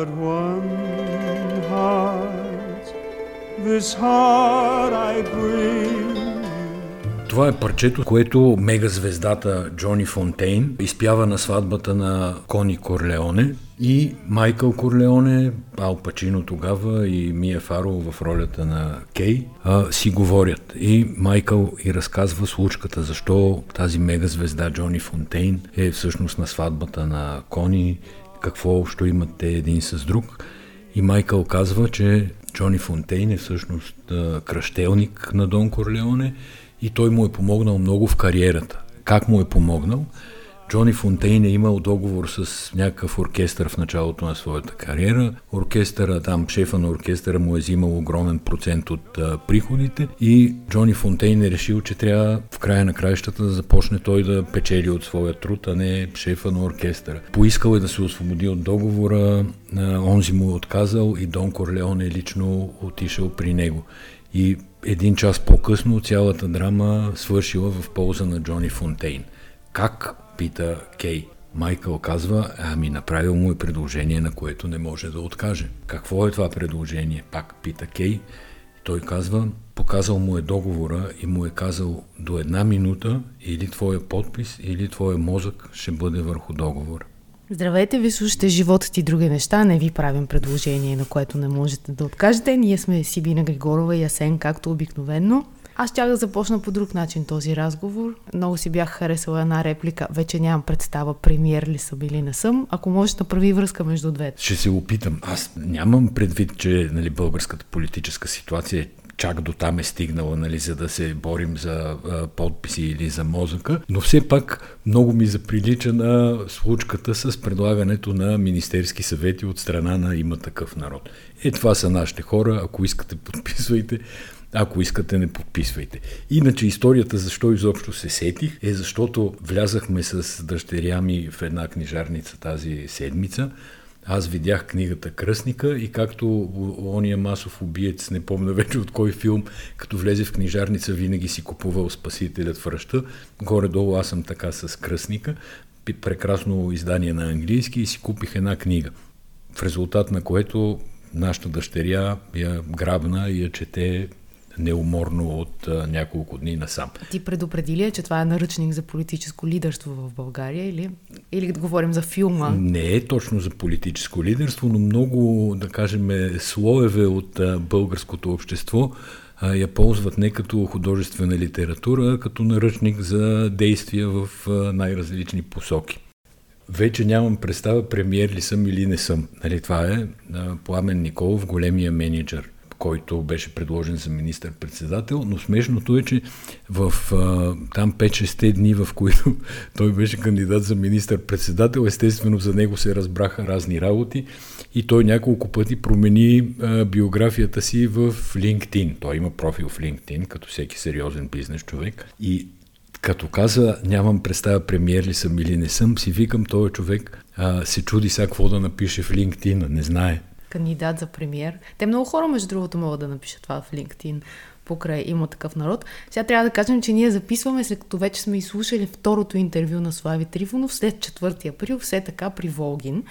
but one heart. This heart I bring. Това е парчето, което мегазвездата Джони Фонтейн изпява на сватбата на Кони Корлеоне и Майкъл Корлеоне, Ал Пачино тогава и Мия Фаро в ролята на Кей а, си говорят. И Майкъл и разказва случката, защо тази мегазвезда Джони Фонтейн е всъщност на сватбата на Кони, какво общо имат те един с друг. И Майкъл казва, че Джони Фонтейн е всъщност кръщелник на Дон Корлеоне и той му е помогнал много в кариерата. Как му е помогнал? Джони Фонтейн е имал договор с някакъв оркестър в началото на своята кариера. Оркестъра, там шефа на оркестъра му е взимал огромен процент от а, приходите и Джони Фонтейн е решил, че трябва в края на краищата да започне той да печели от своя труд, а не шефа на оркестъра. Поискал е да се освободи от договора, а, онзи му е отказал и Дон Корлеон е лично отишъл при него. И един час по-късно цялата драма свършила в полза на Джони Фонтейн. Как пита Кей. Майкъл казва, ами направил му е предложение, на което не може да откаже. Какво е това предложение? Пак пита Кей. Той казва, показал му е договора и му е казал до една минута или твоя подпис, или твоя мозък ще бъде върху договора. Здравейте, ви слушате Животът и други неща. Не ви правим предложение, на което не можете да откажете. Ние сме Сибина Григорова и Асен, както обикновено. Аз щях да започна по друг начин този разговор. Много си бях харесала една реплика. Вече нямам представа премиер ли съм или не съм. Ако можеш да прави връзка между двете. Ще се опитам. Аз нямам предвид, че нали, българската политическа ситуация чак до там е стигнала, нали, за да се борим за а, подписи или за мозъка, но все пак много ми заприлича на случката с предлагането на министерски съвети от страна на има такъв народ. Е, това са нашите хора, ако искате подписвайте. Ако искате, не подписвайте. Иначе историята, защо изобщо се сетих, е защото влязахме с дъщеря ми в една книжарница тази седмица. Аз видях книгата Кръсника и както ония масов убиец, не помня вече от кой филм, като влезе в книжарница, винаги си купувал Спасителят в ръща. Горе-долу аз съм така с Кръсника, прекрасно издание на английски и си купих една книга. В резултат на което нашата дъщеря я грабна и я чете неуморно от а, няколко дни насам. Ти предупреди ли, че това е наръчник за политическо лидерство в България или, или да говорим за филма? Не е точно за политическо лидерство, но много, да кажем, слоеве от а, българското общество а, я ползват не като художествена литература, а като наръчник за действия в а, най-различни посоки. Вече нямам представа премиер ли съм или не съм. Нали, това е а, Пламен Николов, големия менеджер който беше предложен за министър-председател, но смешното е, че в а, там 5-6 дни, в които той беше кандидат за министър-председател, естествено за него се разбраха разни работи и той няколко пъти промени а, биографията си в LinkedIn. Той има профил в LinkedIn, като всеки сериозен бизнес човек. И като каза, нямам представа премиер ли съм или не съм, си викам, този човек а, се чуди сега какво да напише в LinkedIn, не знае кандидат за премиер. Те много хора, между другото, могат да напишат това в LinkedIn покрай има такъв народ. Сега трябва да кажем, че ние записваме, след като вече сме изслушали второто интервю на Слави Трифонов след 4 април, все така при Волгин.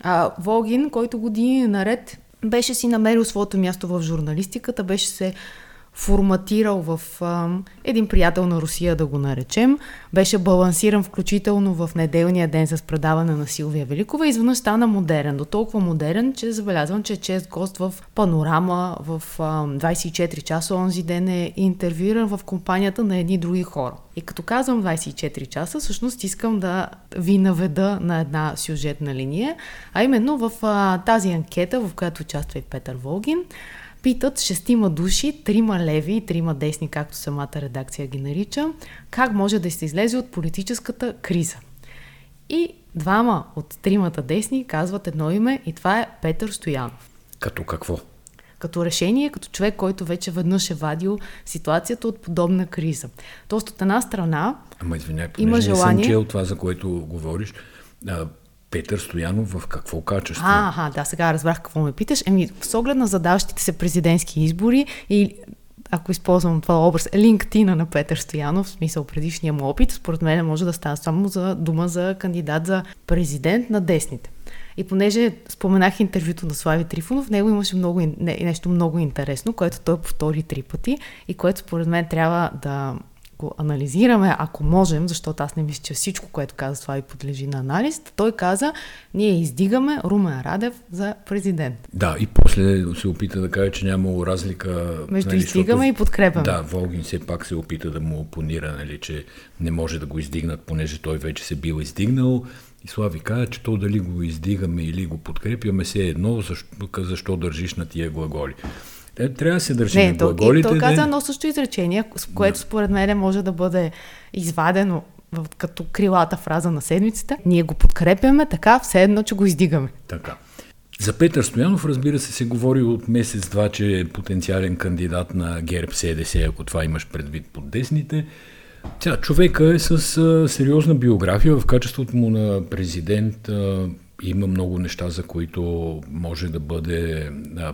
А, Волгин, който години наред беше си намерил своето място в журналистиката, беше се форматирал в а, един приятел на Русия, да го наречем. Беше балансиран включително в неделния ден с предаване на Силвия Великова изведнъж стана модерен. До толкова модерен, че забелязвам, че е чест гост в Панорама, в а, 24 часа онзи ден е интервюиран в компанията на едни други хора. И като казвам 24 часа, всъщност искам да ви наведа на една сюжетна линия, а именно в а, тази анкета, в която участва и Петър Волгин, питат шестима души, трима леви и трима десни, както самата редакция ги нарича, как може да се излезе от политическата криза. И двама от тримата десни казват едно име и това е Петър Стоянов. Като какво? Като решение, като човек, който вече веднъж е вадил ситуацията от подобна криза. Тоест, от една страна, Ама извиняй, има желание... не съм чел това, за което говориш. Петър Стоянов в какво качество? А, да, сега разбрах какво ме питаш. Еми, с оглед на задаващите се президентски избори и ако използвам това образ, линктина на Петър Стоянов, в смисъл предишния му опит, според мен може да става само за дума за кандидат за президент на десните. И понеже споменах интервюто на Слави Трифонов, в него имаше много, не, нещо много интересно, което той повтори три пъти и което според мен трябва да го анализираме, ако можем, защото аз не мисля, че всичко, което каза това и подлежи на анализ, той каза, ние издигаме Румен Радев за президент. Да, и после се опита да каже, че нямало разлика. Между нали, издигаме защото, и подкрепяме. Да, Волгин все пак се опита да му опонира, нали, че не може да го издигнат, понеже той вече се бил издигнал. И Слави каза, че то дали го издигаме или го подкрепяме, се едно, защо, защо държиш на тия глаголи. Те трябва да се държи не, на глаголите. Не, той каза едно също изречение, което да. според мен може да бъде извадено като крилата фраза на седмицата. Ние го подкрепяме така, все едно, че го издигаме. Така. За Петър Стоянов, разбира се, се говори от месец-два, че е потенциален кандидат на ГЕРБ СДС, ако това имаш предвид под десните. Тя, човека е с а, сериозна биография в качеството му на президент. А, има много неща, за които може да бъде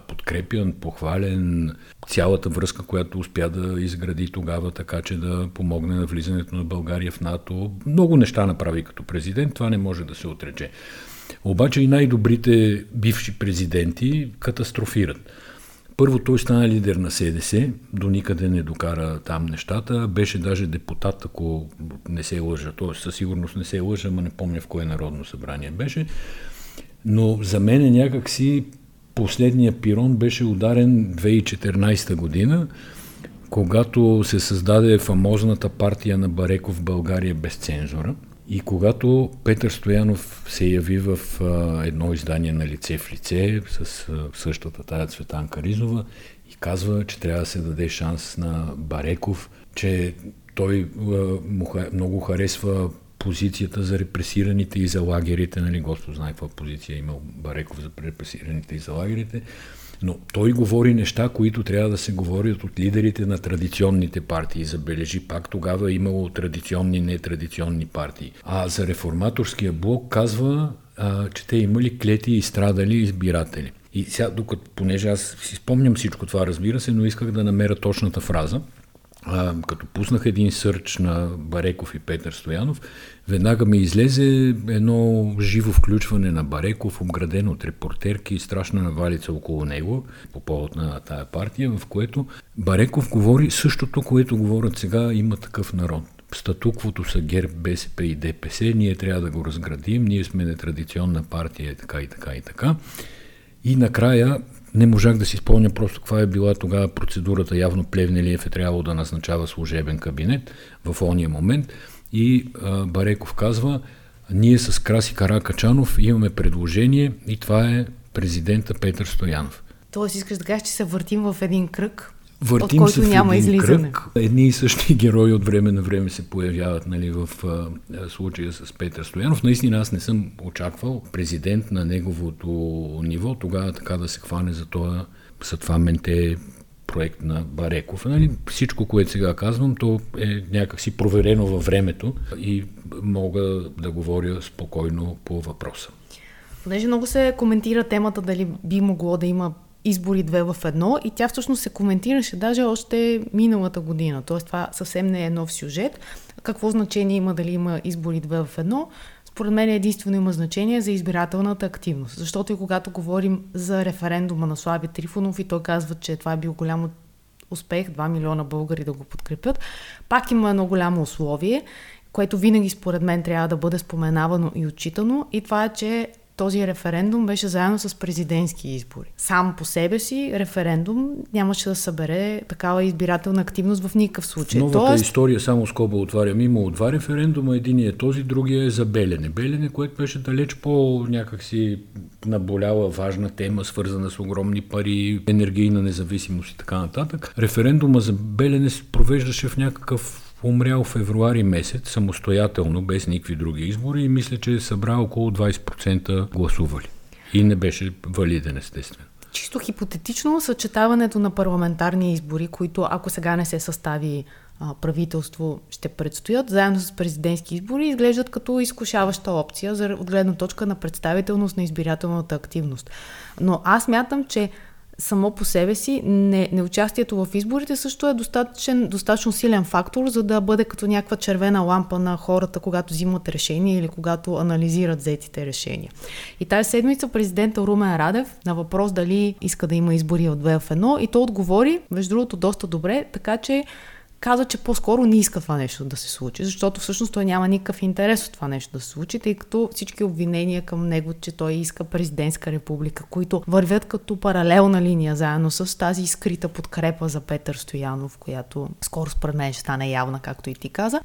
подкрепен, похвален. Цялата връзка, която успя да изгради тогава, така че да помогне на влизането на България в НАТО. Много неща направи като президент, това не може да се отрече. Обаче и най-добрите бивши президенти катастрофират. Първо той стана лидер на СДС, до никъде не докара там нещата. Беше даже депутат, ако не се лъжа. Той със сигурност не се лъжа, ама не помня в кое народно събрание беше. Но за мен някакси последния пирон беше ударен 2014 година, когато се създаде фамозната партия на Бареков в България без цензура – и когато Петър Стоянов се яви в а, едно издание на лице в лице с а, същата тая Цветанка Ризова и казва, че трябва да се даде шанс на Бареков, че той а, му, много харесва позицията за репресираните и за лагерите, нали, Господ знае каква позиция е имал Бареков за репресираните и за лагерите, но той говори неща, които трябва да се говорят от лидерите на традиционните партии. Забележи, пак тогава е имало традиционни нетрадиционни партии. А за реформаторския блок казва, а, че те имали клети и страдали избиратели. И сега, докато, понеже аз си спомням всичко това, разбира се, но исках да намеря точната фраза, а, като пуснах един сърч на Бареков и Петър Стоянов, веднага ми излезе едно живо включване на Бареков, обградено от репортерки и страшна навалица около него по повод на тая партия, в което Бареков говори същото, което говорят сега има такъв народ. Статуквото са ГЕРБ, БСП и ДПС, ние трябва да го разградим, ние сме нетрадиционна партия, така и така и така. И накрая не можах да си спомня просто каква е била тогава процедурата. Явно Плевнелиев е трябвало да назначава служебен кабинет в ония момент. И а, Бареков казва, ние с Краси Каракачанов имаме предложение и това е президента Петър Стоянов. Тоест искаш да кажеш, че се въртим в един кръг, Въртим от който се няма излизане. Кръг. Едни и същи герои от време на време се появяват нали, в а, случая с Петър Стоянов. Наистина аз не съм очаквал президент на неговото ниво тогава така да се хване за това, за това менте проект на Бареков. Нали, всичко, което сега казвам, то е някакси проверено във времето и мога да говоря спокойно по въпроса. Понеже много се коментира темата дали би могло да има избори две в едно и тя всъщност се коментираше даже още миналата година. Тоест това съвсем не е нов сюжет. Какво значение има дали има избори две в едно? Според мен единствено има значение за избирателната активност. Защото и когато говорим за референдума на Слави Трифонов и той казва, че това е бил голям успех, 2 милиона българи да го подкрепят, пак има едно голямо условие, което винаги според мен трябва да бъде споменавано и отчитано и това е, че този референдум беше заедно с президентски избори. Сам по себе си референдум нямаше да събере такава избирателна активност в никакъв случай. Новата Тоест... история, само скоба отварям, имало два референдума. Единият е този, другия е за Белене. Белене, което беше далеч по някакси наболяла важна тема, свързана с огромни пари, енергийна независимост и така нататък. Референдума за Белене се провеждаше в някакъв умрял февруари месец, самостоятелно, без никакви други избори и мисля, че е събрал около 20% гласували. И не беше валиден, естествено. Чисто хипотетично съчетаването на парламентарни избори, които ако сега не се състави а, правителство, ще предстоят, заедно с президентски избори, изглеждат като изкушаваща опция за, от гледна точка на представителност на избирателната активност. Но аз мятам, че само по себе си не, неучастието в изборите също е достатъчен, достатъчно силен фактор, за да бъде като някаква червена лампа на хората, когато взимат решения или когато анализират взетите решения. И тази седмица президента Румен Радев на въпрос дали иска да има избори от 2 в 1 и то отговори, между другото, доста добре, така че каза, че по-скоро не иска това нещо да се случи, защото всъщност той няма никакъв интерес от това нещо да се случи, тъй като всички обвинения към него, че той иска президентска република, които вървят като паралелна линия заедно с тази скрита подкрепа за Петър Стоянов, която скоро според мен ще стане явна, както и ти каза.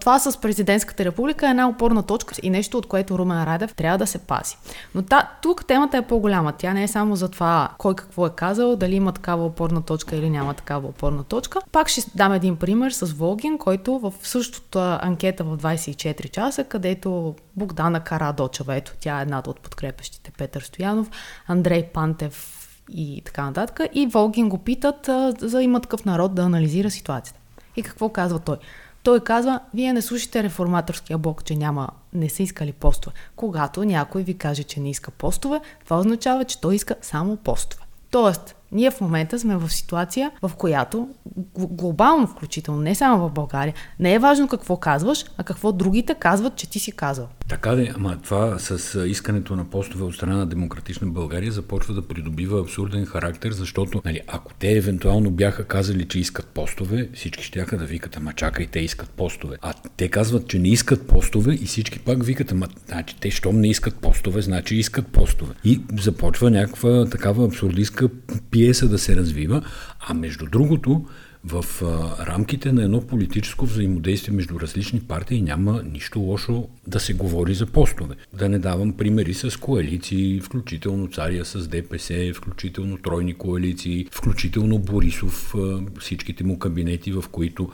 Това с президентската република е една опорна точка и нещо, от което Румен Радев трябва да се пази. Но та, тук темата е по-голяма. Тя не е само за това кой какво е казал, дали има такава опорна точка или няма такава опорна точка. Пак ще дам един един пример с Волгин, който в същата анкета в 24 часа, където Богдана Карадочева, ето тя е едната от подкрепящите Петър Стоянов, Андрей Пантев и така нататък. И Волгин го питат а, за има такъв народ да анализира ситуацията. И какво казва той? Той казва, вие не слушате реформаторския блок, че няма, не са искали постове. Когато някой ви каже, че не иска постове, това означава, че той иска само постове. Тоест, ние в момента сме в ситуация, в която глобално включително, не само в България, не е важно какво казваш, а какво другите казват, че ти си казал. Така де, ама това с искането на постове от страна на Демократична България започва да придобива абсурден характер, защото нали, ако те евентуално бяха казали, че искат постове, всички ще да викат, ама чакай, те искат постове. А те казват, че не искат постове и всички пак викат, ама значи те, щом не искат постове, значи искат постове. И започва някаква такава абсурдистка пиеса да се развива, а между другото, в а, рамките на едно политическо взаимодействие между различни партии няма нищо лошо да се говори за постове. Да не давам примери с коалиции, включително Цария с ДПС, включително тройни коалиции, включително Борисов, а, всичките му кабинети, в които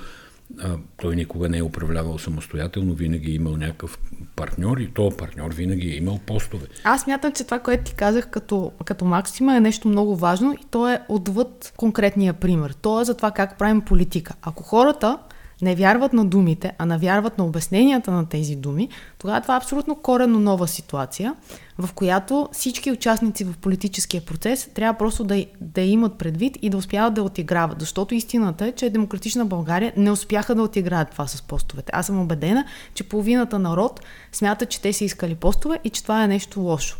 той никога не е управлявал самостоятелно, винаги е имал някакъв партньор и то партньор винаги е имал постове. Аз мятам, че това, което ти казах като, като максима е нещо много важно и то е отвъд конкретния пример. То е за това как правим политика. Ако хората не вярват на думите, а навярват на обясненията на тези думи, тогава това е абсолютно коренно нова ситуация, в която всички участници в политическия процес трябва просто да, да имат предвид и да успяват да отиграват. Защото истината е, че Демократична България не успяха да отиграят това с постовете. Аз съм убедена, че половината народ смята, че те са искали постове и че това е нещо лошо.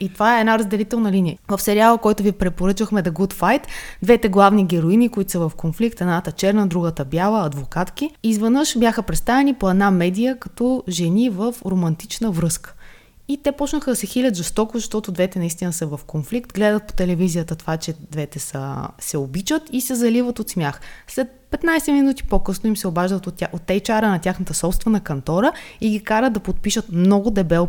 И това е една разделителна линия. В сериала, който ви препоръчахме The Good Fight, двете главни героини, които са в конфликт, едната черна, другата бяла, адвокатки, изведнъж бяха представени по една медия като жени в романтична връзка. И те почнаха да се хилят жестоко, защото двете наистина са в конфликт, гледат по телевизията това, че двете са, се обичат и се заливат от смях. След 15 минути по-късно им се обаждат от, тя, от HR на тяхната собствена кантора и ги карат да подпишат много дебел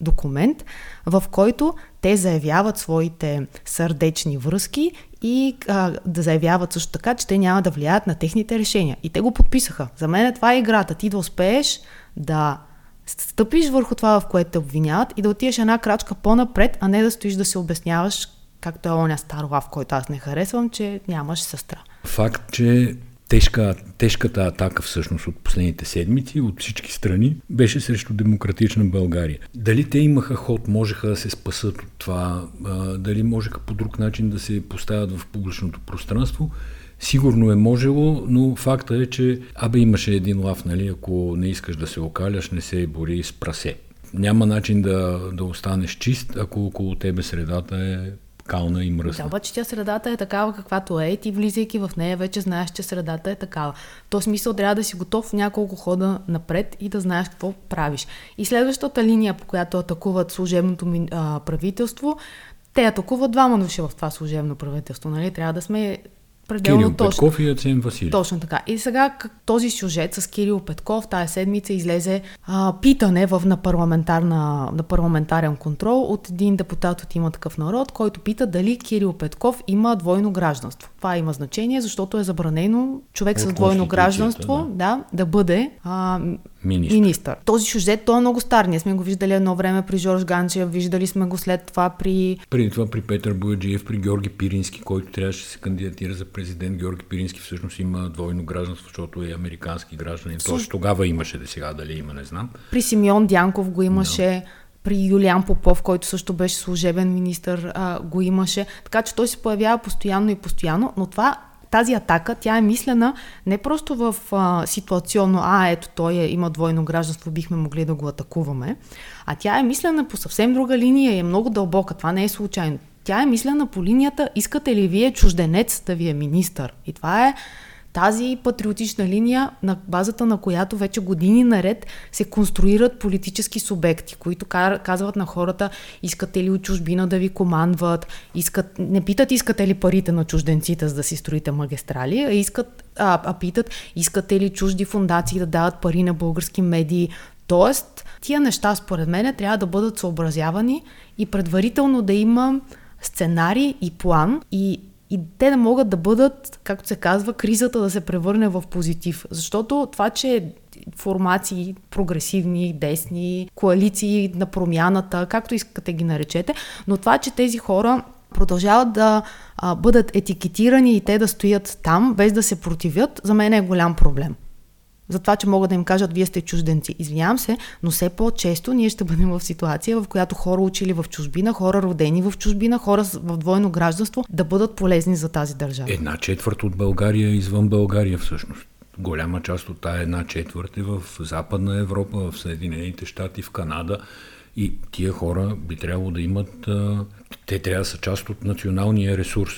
документ, в който те заявяват своите сърдечни връзки и а, да заявяват също така, че те няма да влияят на техните решения. И те го подписаха. За мен е това е играта. Ти да успееш да стъпиш върху това, в което те обвиняват и да отидеш една крачка по-напред, а не да стоиш да се обясняваш, както е оня стар лав, който аз не харесвам, че нямаш сестра. Факт, че тежка, тежката атака всъщност от последните седмици от всички страни беше срещу демократична България. Дали те имаха ход, можеха да се спасат от това, дали можеха по друг начин да се поставят в публичното пространство, Сигурно е можело, но факта е, че абе имаше един лав, нали, ако не искаш да се окаляш, не се бори с прасе. Няма начин да, да останеш чист, ако около тебе средата е кална и мръсна. Да, обаче тя средата е такава каквато е и ти влизайки в нея вече знаеш, че средата е такава. В този смисъл трябва да си готов няколко хода напред и да знаеш какво правиш. И следващата линия, по която атакуват служебното а, правителство, те атакуват двама души в това служебно правителство. Нали? Трябва да сме пределно Кирил точно. Петков и Ацен Василев. Точно така. И сега този сюжет с Кирил Петков тази седмица излезе а, питане в, на, парламентарна, на парламентарен контрол от един депутат от има такъв народ, който пита дали Кирил Петков има двойно гражданство. Това има значение, защото е забранено човек от с двойно гражданство да. да, да бъде а, Министър. Министър. Този сюжет, той е много стар. Ние сме го виждали едно време при Жорж Ганчев, виждали сме го след това при... Преди това при Петър Бояджиев, при Георги Пирински, който трябваше да се кандидатира за президент. Георги Пирински всъщност има двойно гражданство, защото е американски гражданин. Тоест тогава имаше, да сега дали има, не знам. При Симеон Дянков го имаше. при Юлиан Попов, който също беше служебен министр, а, го имаше. Така че той се появява постоянно и постоянно, но това тази атака, тя е мислена не просто в а, ситуационно, а ето той е, има двойно гражданство, бихме могли да го атакуваме, а тя е мислена по съвсем друга линия и е много дълбока. Това не е случайно. Тя е мислена по линията, искате ли вие чужденец да ви е министър? И това е тази патриотична линия, на базата на която вече години наред се конструират политически субекти, които казват на хората, искате ли от чужбина да ви командват, искат, не питат искате ли парите на чужденците, за да си строите магистрали, а, искат, а, а питат искате ли чужди фундации да дават пари на български медии. Тоест, тия неща, според мен, трябва да бъдат съобразявани и предварително да има сценарий и план и и те да могат да бъдат, както се казва, кризата да се превърне в позитив. Защото това, че формации, прогресивни, десни, коалиции на промяната, както искате ги наречете, но това, че тези хора продължават да а, бъдат етикетирани и те да стоят там, без да се противят, за мен е голям проблем за това, че могат да им кажат, вие сте чужденци. Извинявам се, но все по-често ние ще бъдем в ситуация, в която хора учили в чужбина, хора родени в чужбина, хора в двойно гражданство да бъдат полезни за тази държава. Една четвърт от България е извън България всъщност. Голяма част от тая една четвърт е в Западна Европа, в Съединените щати, в Канада. И тия хора би трябвало да имат, те трябва да са част от националния ресурс.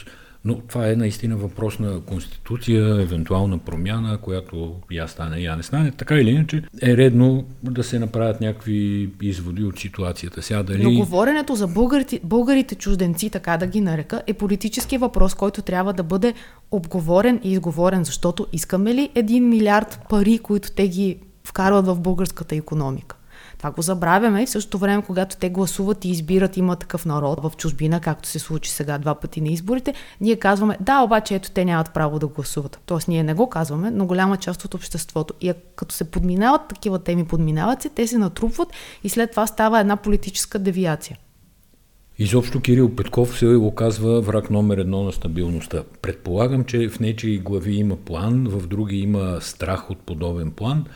Но това е наистина въпрос на конституция, евентуална промяна, която я стане, я не стане. Така или иначе е редно да се направят някакви изводи от ситуацията. Сега дали... Но говоренето за българите, българите чужденци, така да ги нарека, е политически въпрос, който трябва да бъде обговорен и изговорен, защото искаме ли един милиард пари, които те ги вкарват в българската економика? Това го забравяме и в същото време, когато те гласуват и избират има такъв народ в чужбина, както се случи сега два пъти на изборите, ние казваме, да, обаче ето те нямат право да гласуват. Тоест ние не го казваме, но голяма част от обществото. И като се подминават такива теми, подминават се, те се натрупват и след това става една политическа девиация. Изобщо Кирил Петков се оказва враг номер едно на стабилността. Предполагам, че в нечи глави има план, в други има страх от подобен план –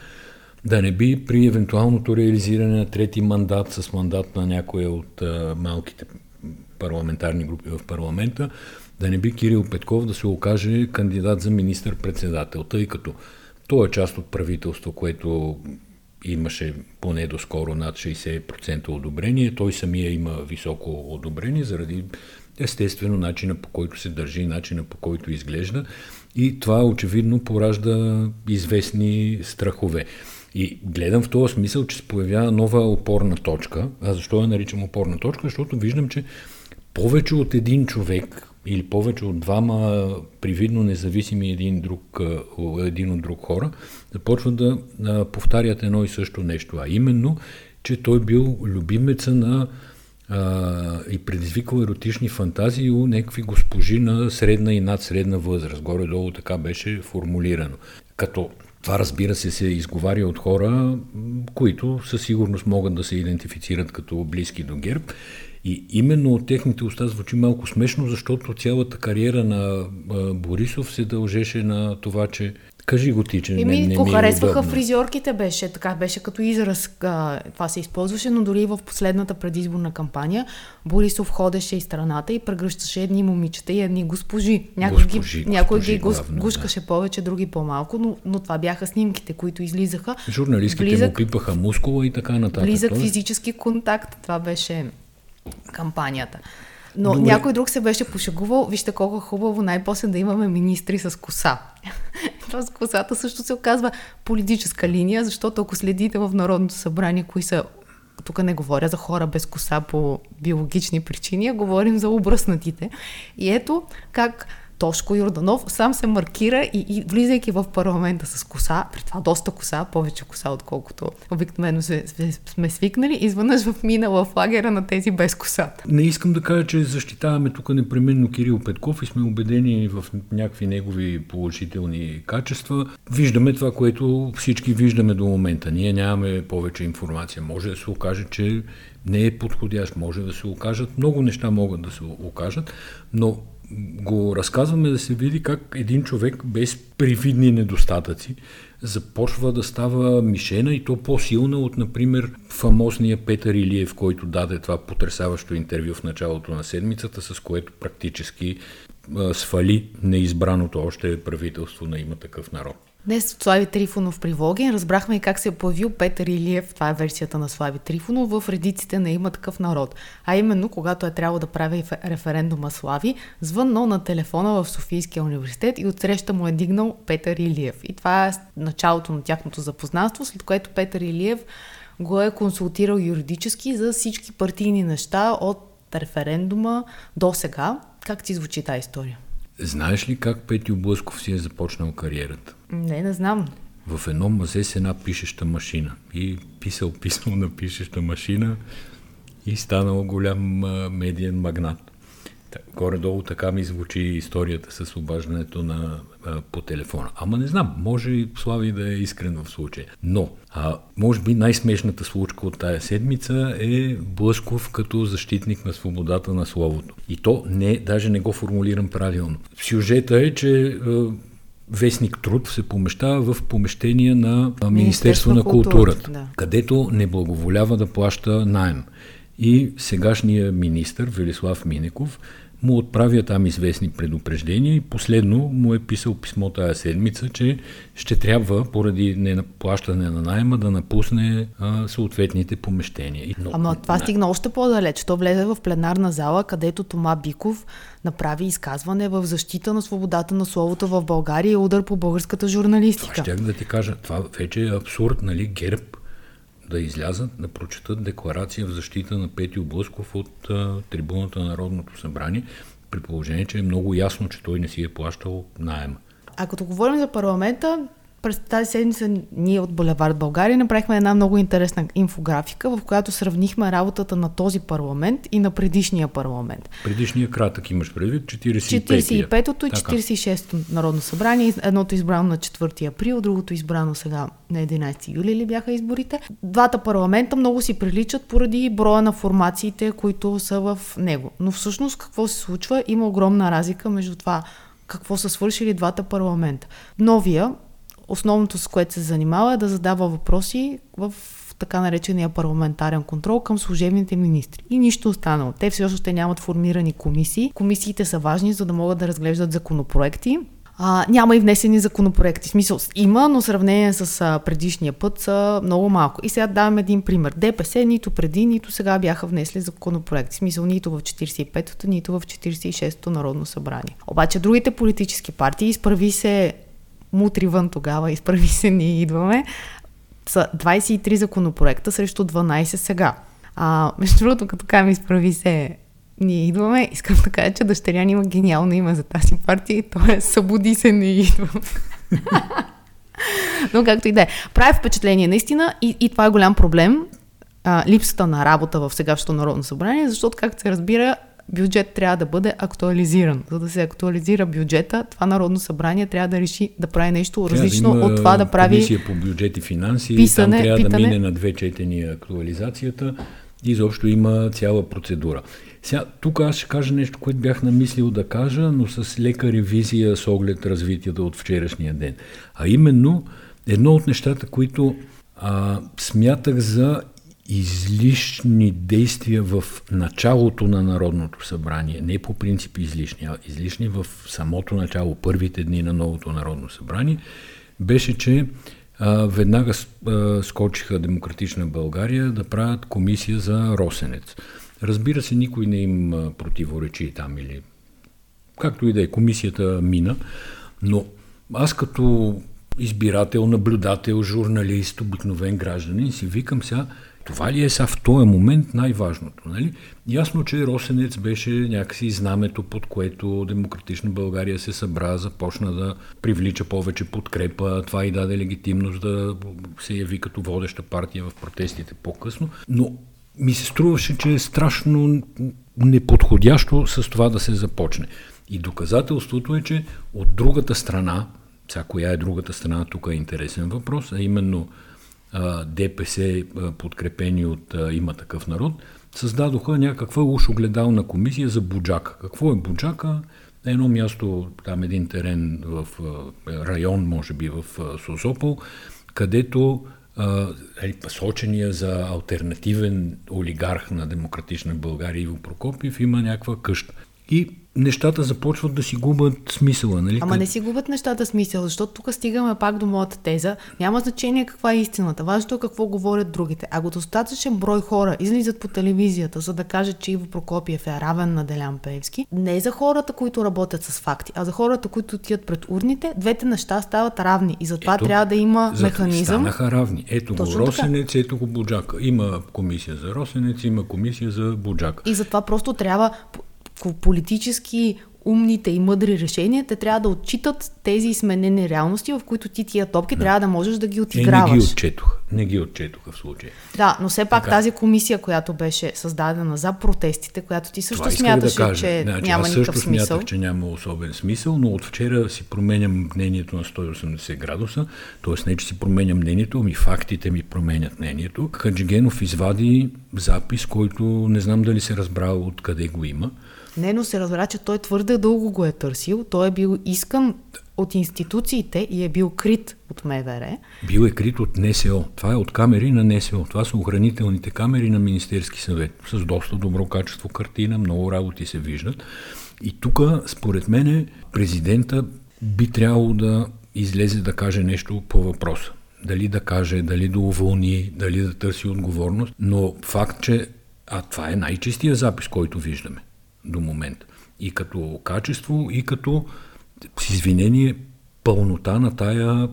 да не би при евентуалното реализиране на трети мандат с мандат на някоя от а, малките парламентарни групи в парламента, да не би Кирил Петков да се окаже кандидат за министър-председател, тъй като той е част от правителство, което имаше поне доскоро над 60% одобрение. Той самия има високо одобрение заради естествено начина по който се държи, начина по който изглежда и това очевидно поражда известни страхове. И гледам в този смисъл, че се появява нова опорна точка. А защо я наричам опорна точка? Защото виждам, че повече от един човек или повече от двама привидно независими един, друг, един от друг хора започват да повтарят едно и също нещо, а именно, че той бил любимеца на а, и предизвикал еротични фантазии у някакви госпожи на средна и надсредна възраст. Горе-долу така беше формулирано. Като това разбира се се изговаря от хора, които със сигурност могат да се идентифицират като близки до ГЕРБ. И именно от техните уста звучи малко смешно, защото цялата кариера на Борисов се дължеше на това, че Кажи го ти, че Еми, не, не го харесваха удобно. фризьорките, беше така, беше като израз, а, това се използваше, но дори в последната предизборна кампания Борисов ходеше и страната и прегръщаше едни момичета и едни госпожи. Някой госпожи, ги, някой госпожи, ги главно, гушкаше да. повече, други по-малко, но, но това бяха снимките, които излизаха. Журналистките близък, му пипаха мускула и така нататък. Близък физически контакт, това беше кампанията. Но Добре. някой друг се беше пошегувал, вижте колко хубаво най-после да имаме министри с коса. С косата също се оказва политическа линия, защото ако следите в Народното събрание, кои са тук не говоря за хора без коса по биологични причини, а говорим за обръснатите. И ето как Тошко Йорданов сам се маркира и, и влизайки в парламента с коса, при това доста коса, повече коса, отколкото обикновено се, сме свикнали, изведнъж в мина в лагера на тези без косата. Не искам да кажа, че защитаваме тук непременно Кирил Петков и сме убедени в някакви негови положителни качества. Виждаме това, което всички виждаме до момента. Ние нямаме повече информация. Може да се окаже, че не е подходящ, може да се окажат. Много неща могат да се окажат, но го разказваме да се види как един човек без привидни недостатъци започва да става мишена и то по-силна от, например, фамосния Петър Илиев, който даде това потрясаващо интервю в началото на седмицата, с което практически свали неизбраното още правителство на има такъв народ. Днес от Слави Трифонов при Вогин разбрахме и как се е появил Петър Илиев, това е версията на Слави Трифонов, в редиците на има такъв народ. А именно, когато е трябвало да прави референдума Слави, звъннал на телефона в Софийския университет и отсреща му е дигнал Петър Илиев. И това е началото на тяхното запознанство, след което Петър Илиев го е консултирал юридически за всички партийни неща от референдума до сега. Как ти звучи тази история? Знаеш ли как Петю Блъсков си е започнал кариерата? Не, не знам. В едно мазе с една пишеща машина. И писал, писал на пишеща машина и станал голям а, медиен магнат. Горе-долу така ми звучи историята с обаждането на, а, по телефона. Ама не знам, може и Слави да е искрен в случая. Но, а, може би най-смешната случка от тая седмица е Блъсков като защитник на свободата на словото. И то не, даже не го формулирам правилно. Сюжета е, че а, Вестник Труд се помещава в помещение на Министерство на културата, да. където не благоволява да плаща найем. И сегашният министр Велислав Минеков му отправя там известни предупреждения и последно му е писал писмо тази седмица, че ще трябва, поради неплащане на найема, да напусне а, съответните помещения. Но, Ама това не... стигна още по-далеч. То влезе в пленарна зала, където Тома Биков направи изказване в защита на свободата на словото в България и удар по българската журналистика. Това ще да ти кажа. Това вече е абсурд, нали? ГЕРБ да излязат, да прочетат декларация в защита на Петио Блъсков от а, трибуната на Народното събрание, при положение, че е много ясно, че той не си е плащал найема. А като говорим за парламента, през тази седмица ние от Булевард България направихме една много интересна инфографика, в която сравнихме работата на този парламент и на предишния парламент. Предишния кратък имаш предвид, 45 45-то и 46-то Народно събрание. Едното избрано на 4 април, другото избрано сега на 11 юли ли бяха изборите. Двата парламента много си приличат поради броя на формациите, които са в него. Но всъщност какво се случва? Има огромна разлика между това какво са свършили двата парламента. Новия основното с което се занимава е да задава въпроси в така наречения парламентарен контрол към служебните министри. И нищо останало. Те все още нямат формирани комисии. Комисиите са важни, за да могат да разглеждат законопроекти. А, няма и внесени законопроекти. В смисъл има, но сравнение с а, предишния път са много малко. И сега давам един пример. ДПС нито преди, нито сега бяха внесли законопроекти. В смисъл нито в 45-то, нито в 46-то Народно събрание. Обаче другите политически партии изправи се мутри вън тогава, изправи се, ние идваме, са 23 законопроекта срещу 12 сега. А, между другото, като кам изправи се, ние идваме, искам да кажа, че дъщеря ни има гениално име за тази партия и то е Събуди се, не идвам. Но както и да е. Прави впечатление наистина и, и това е голям проблем. А, липсата на работа в сегашното Народно събрание, защото, както се разбира, бюджет трябва да бъде актуализиран. За да се актуализира бюджета, това Народно събрание трябва да реши да прави нещо трябва различно да от това да прави. Комисия по бюджет и финанси, писане, там трябва питане. да мине на две четения актуализацията. Изобщо има цяла процедура. Сега, тук аз ще кажа нещо, което бях намислил да кажа, но с лека ревизия с оглед развитието от вчерашния ден. А именно, едно от нещата, които а, смятах за излишни действия в началото на Народното събрание, не по принцип излишни, а излишни в самото начало, първите дни на новото Народно събрание, беше, че а, веднага а, скочиха Демократична България да правят комисия за Росенец. Разбира се, никой не им противоречи там или както и да е, комисията мина, но аз като избирател, наблюдател, журналист, обикновен гражданин си викам сега, това ли е сега в този момент най-важното? Нали? Ясно, че Росенец беше някакси знамето, под което Демократична България се събра, започна да привлича повече подкрепа. Това и даде легитимност да се яви като водеща партия в протестите по-късно. Но ми се струваше, че е страшно неподходящо с това да се започне. И доказателството е, че от другата страна, сега коя е другата страна, тук е интересен въпрос, а именно ДПС, подкрепени от Има такъв народ, създадоха някаква уж огледална комисия за Буджака. Какво е Буджака? Едно място, там един терен в район, може би в Созопол, където сочения за альтернативен олигарх на демократична България Иво Прокопиев има някаква къща. И нещата започват да си губят смисъла. Нали? Ама не си губят нещата смисъл, защото тук стигаме пак до моята теза. Няма значение каква е истината. Важното е какво говорят другите. Ако достатъчен брой хора излизат по телевизията, за да кажат, че Иво Прокопиев е равен на Делян Певски, не за хората, които работят с факти, а за хората, които отиват пред урните, двете неща стават равни. И затова ето, трябва да има за, механизъм. Станаха равни. Ето го Росенец, така. ето го Буджака. Има комисия за Росенец, има комисия за Буджака. И затова просто трябва политически умните и мъдри решения, те трябва да отчитат тези изменени реалности, в които ти тия топки да. трябва да можеш да ги отиграваш. Е, не ги отчетох. Не ги отчетоха в случая. Да, но все пак така. тази комисия, която беше създадена за протестите, която ти също смяташе, да че значи, няма никакъв смисъл. Аз също смятах, че няма особен смисъл, но от вчера си променям мнението на 180 градуса, т.е. не, че си променя мнението, ми фактите ми променят мнението. Хаджигенов извади запис, който не знам дали се разбрал откъде го има не, но се разбра, че той твърде дълго го е търсил. Той е бил искан от институциите и е бил крит от МВР. Бил е крит от НСО. Това е от камери на НСО. Това са охранителните камери на Министерски съвет. С доста добро качество картина, много работи се виждат. И тук, според мен, президента би трябвало да излезе да каже нещо по въпроса. Дали да каже, дали да уволни, дали да търси отговорност. Но факт, че а това е най-чистия запис, който виждаме до момента. И като качество, и като, с извинение, пълнота на тая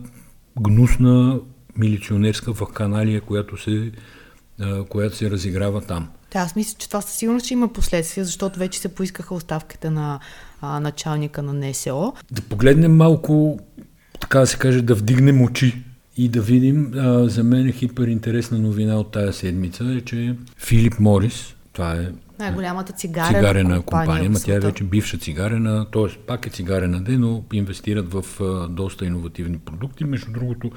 гнусна милиционерска ваканалия, която се, която се разиграва там. Да, аз мисля, че това със сигурност ще има последствия, защото вече се поискаха оставките на а, началника на НСО. Да погледнем малко, така да се каже, да вдигнем очи и да видим. А, за мен е хиперинтересна новина от тая седмица е, че Филип Морис, това е най-голямата цигарена, цигарена компания. компания ма тя е вече бивша цигарена, т.е. пак е цигарена де, но инвестират в а, доста иновативни продукти. Между другото,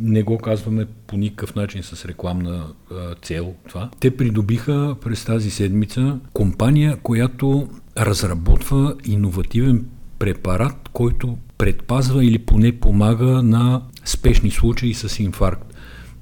не го казваме по никакъв начин с рекламна а, цел това. Те придобиха през тази седмица компания, която разработва иновативен препарат, който предпазва или поне помага на спешни случаи с инфаркт.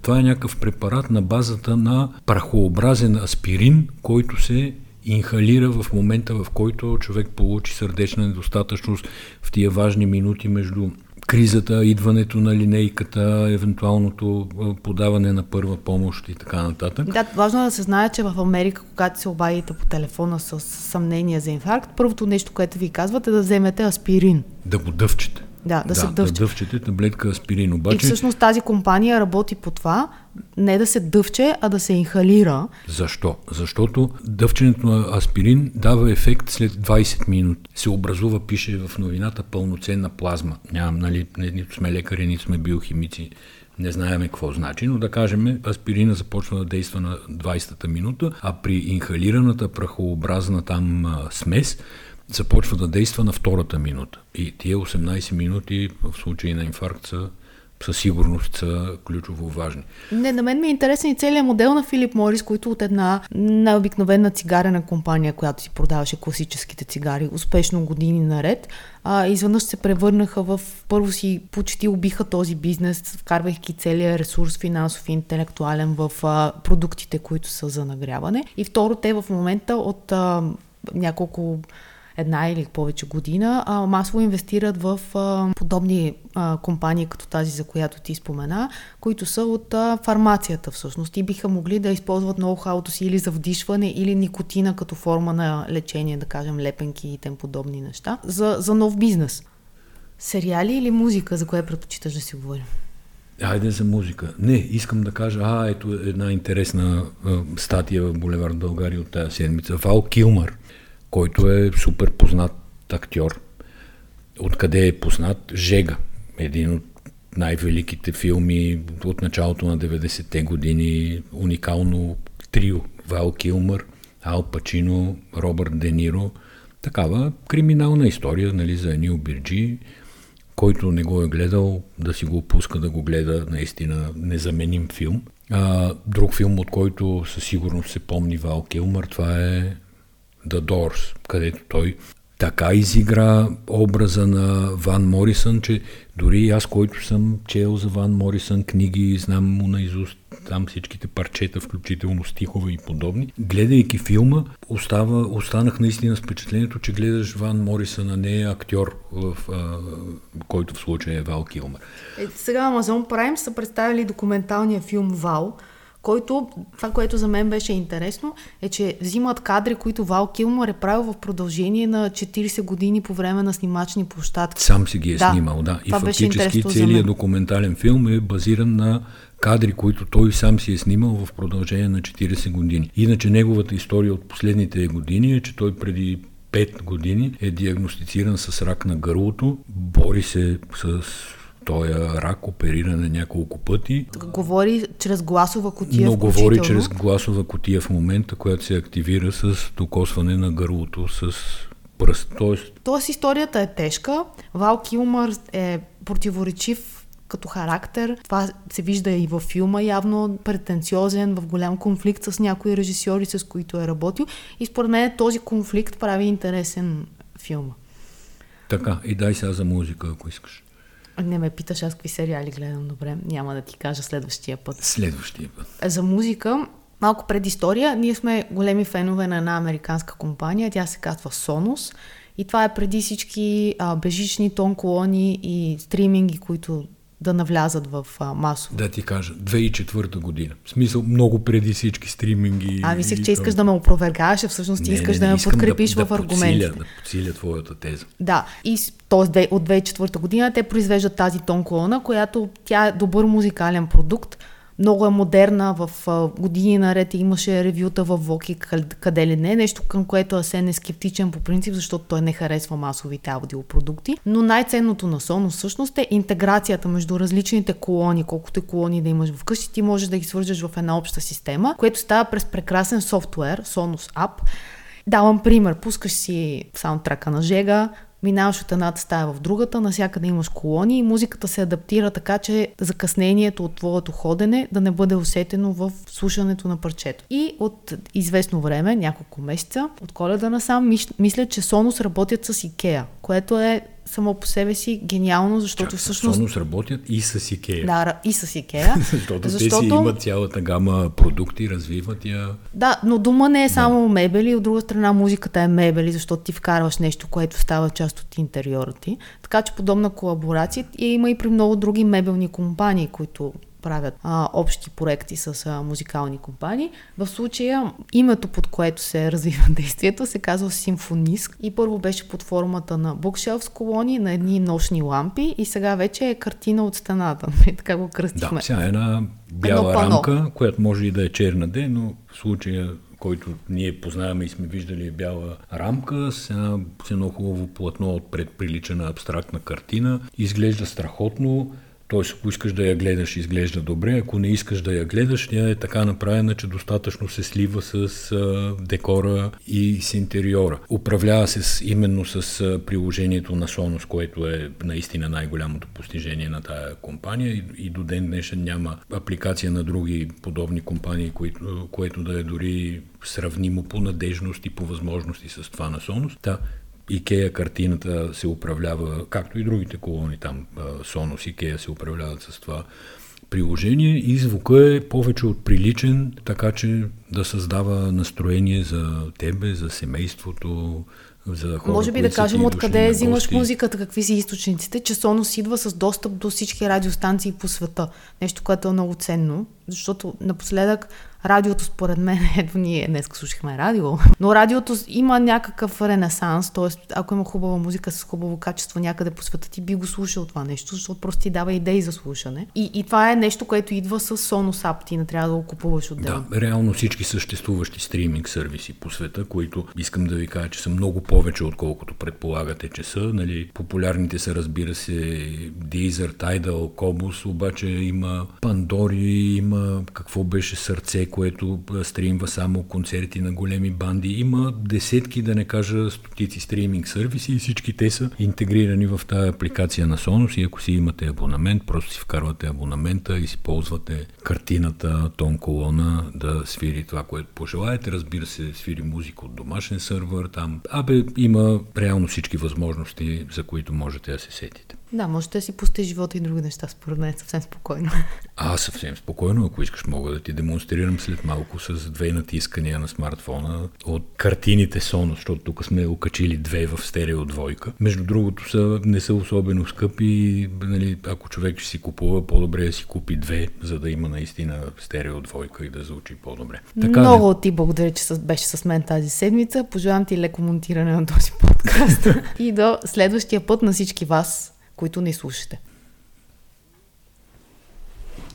Това е някакъв препарат на базата на прахообразен аспирин, който се инхалира в момента, в който човек получи сърдечна недостатъчност в тия важни минути между кризата, идването на линейката, евентуалното подаване на първа помощ и така нататък. Да, важно е да се знае, че в Америка, когато се обадите по телефона с съмнение за инфаркт, първото нещо, което ви казват е да вземете аспирин. Да го дъвчете. Да, да, да се дъвче. Да дъвчете таблетка аспирин. Обаче... И всъщност тази компания работи по това, не да се дъвче, а да се инхалира. Защо? Защото дъвченето на аспирин дава ефект след 20 минути. Се образува, пише в новината, пълноценна плазма. Нямам, нали, нито сме лекари, нито сме биохимици, не знаем какво значи, но да кажем, аспирина започва да действа на 20-та минута, а при инхалираната прахообразна там смес започва да действа на втората минута. И тия 18 минути в случай на инфаркт са със сигурност са ключово важни. Не, на мен ми е интересен и целият модел на Филип Морис, който от една най-обикновена цигарена компания, която си продаваше класическите цигари успешно години наред, а, изведнъж се превърнаха в... Първо си почти убиха този бизнес, вкарвайки целият ресурс финансов и интелектуален в а, продуктите, които са за нагряване. И второ, те в момента от а, няколко една или повече година, а, масово инвестират в а, подобни а, компании, като тази, за която ти спомена, които са от а, фармацията всъщност и биха могли да използват ноу-хауто си или за вдишване, или никотина като форма на лечение, да кажем лепенки и тем подобни неща, за, за нов бизнес. Сериали или музика, за кое предпочиташ да си говорим? Айде за музика. Не, искам да кажа, а, ето една интересна а, статия в Булевард България от тази седмица. Вал Килмър който е супер познат актьор. Откъде е познат? Жега. Един от най-великите филми от началото на 90-те години. Уникално трио. Вал Килмър, Ал Пачино, Робърт Де Ниро. Такава криминална история нали, за Енил Бирджи, който не го е гледал, да си го опуска да го гледа, наистина незаменим филм. А, друг филм, от който със сигурност се помни Вал Килмър, това е The Doors, където той така изигра образа на Ван Морисън, че дори аз, който съм чел за Ван Морисън книги, знам му наизуст там всичките парчета, включително стихове и подобни, гледайки филма, остава, останах наистина с впечатлението, че гледаш Ван Морисън, а не актьор, в, а, който в случая е Вал Килмър. Е, сега Amazon Prime са представили документалния филм Вал, който, това, което за мен беше интересно, е, че взимат кадри, които Вал Килмър е правил в продължение на 40 години по време на снимачни площадки. Сам си ги е да, снимал, да. И фактически целият документален филм е базиран на кадри, които той сам си е снимал в продължение на 40 години. Иначе неговата история от последните години е, че той преди 5 години е диагностициран с рак на гърлото, бори се с той рак оперира на няколко пъти. Говори чрез гласова котия. Но говори чрез гласова котия в момента, която се активира с докосване на гърлото с пръст. Тоест... Тоест историята е тежка. Вал Килмър е противоречив като характер. Това се вижда и във филма явно претенциозен, в голям конфликт с някои режисьори, с които е работил. И според мен този конфликт прави интересен филма. Така, и дай сега за музика, ако искаш. Не ме питаш аз какви сериали гледам, добре. Няма да ти кажа следващия път. Следващия път. За музика, малко предистория, ние сме големи фенове на една американска компания, тя се казва Sonos. И това е преди всички а, бежични тон колони и стриминги, които да навлязат в а, масово. Да ти кажа, 2004 година. В смисъл много преди всички стриминги. А, мислех, че искаш да ме опровергаш, а всъщност ти искаш не, не, да ме подкрепиш да, в аргументи. Да, да подсиля твоята теза. Да, и т.е. от 2004 година те произвеждат тази тон колона, която тя е добър музикален продукт, много е модерна, в години наред имаше ревюта в Воки, къде ли не, нещо към което Асен е скептичен по принцип, защото той не харесва масовите аудиопродукти. Но най-ценното на Sonos всъщност е интеграцията между различните колони, колкото колони да имаш вкъщи, ти можеш да ги свържеш в една обща система, което става през прекрасен софтуер, Sonos App, Давам пример. Пускаш си саундтрака на Жега, минаваш от едната стая в другата, насякъде имаш колони и музиката се адаптира така, че закъснението от твоето ходене да не бъде усетено в слушането на парчето. И от известно време, няколко месеца, от коледа насам, мисля, че Sonos работят с Ikea, което е само по себе си гениално, защото Чак, всъщност... Sonos работят и с Ikea. Да, и с Ikea. защото, защото те си имат цялата гама продукти, развиват я. Да, но дума не е само да. мебели, от друга страна музиката е мебели, защото ти вкарваш нещо, което става част от интериора ти. Така че подобна колаборация има и при много други мебелни компании, които правят а, общи проекти с а, музикални компании. В случая името, под което се развива действието, се казва Симфониск и първо беше под формата на букшелф с колони, на едни нощни лампи и сега вече е картина от стената. така го кръстихме. Да, сега е една бяла рамка, която може и да е черна ден, но в случая който ние познаваме и сме виждали е бяла рамка, с едно хубаво платно отпред прилича на абстрактна картина. Изглежда страхотно, Тоест, ако искаш да я гледаш, изглежда добре. Ако не искаш да я гледаш, тя е така направена, че достатъчно се слива с а, декора и с интериора. Управлява се с, именно с а, приложението на Sonos, което е наистина най-голямото постижение на тая компания и, и до ден днешен няма апликация на други подобни компании, което, което да е дори сравнимо по надежност и по възможности с това на Sonos. Та, Икея картината се управлява, както и другите колони там, Sonos, Икея се управляват с това приложение и звука е повече от приличен, така че да създава настроение за тебе, за семейството, за хора, Може би да кажем откъде взимаш музиката, какви са източниците, че Sonos идва с достъп до всички радиостанции по света. Нещо, което е много ценно, защото напоследък радиото според мен, ето ние днес слушахме радио, но радиото има някакъв ренесанс, т.е. ако има хубава музика с хубаво качество някъде по света, ти би го слушал това нещо, защото просто ти дава идеи за слушане. И, и това е нещо, което идва с Sonos App, ти не трябва да го купуваш отделно. Да, реално всички съществуващи стриминг сервиси по света, които искам да ви кажа, че са много повече, отколкото предполагате, че са. Нали, популярните са, разбира се, Deezer, Tidal, Kobus, обаче има Пандори, има какво беше сърце, което стримва само концерти на големи банди. Има десетки, да не кажа стотици стриминг сервиси и всички те са интегрирани в тази апликация на Sonos и ако си имате абонамент, просто си вкарвате абонамента и си ползвате картината, тон колона да свири това, което пожелаете. Разбира се, свири музика от домашен сървър там. Абе, има реално всички възможности, за които можете да се сетите. Да, можете да си пусте живота и други неща, според мен, съвсем спокойно. А, съвсем спокойно. Ако искаш, мога да ти демонстрирам след малко с две натискания на смартфона от картините Sonos, защото тук сме окачили две в стерео двойка. Между другото, са, не са особено скъпи. Нали, ако човек ще си купува, по-добре да си купи две, за да има наистина стерео двойка и да звучи по-добре. Така, Много не... ти благодаря, че беше с мен тази седмица. Пожелавам ти леко монтиране на този подкаст. и до следващия път на всички вас които не слушате.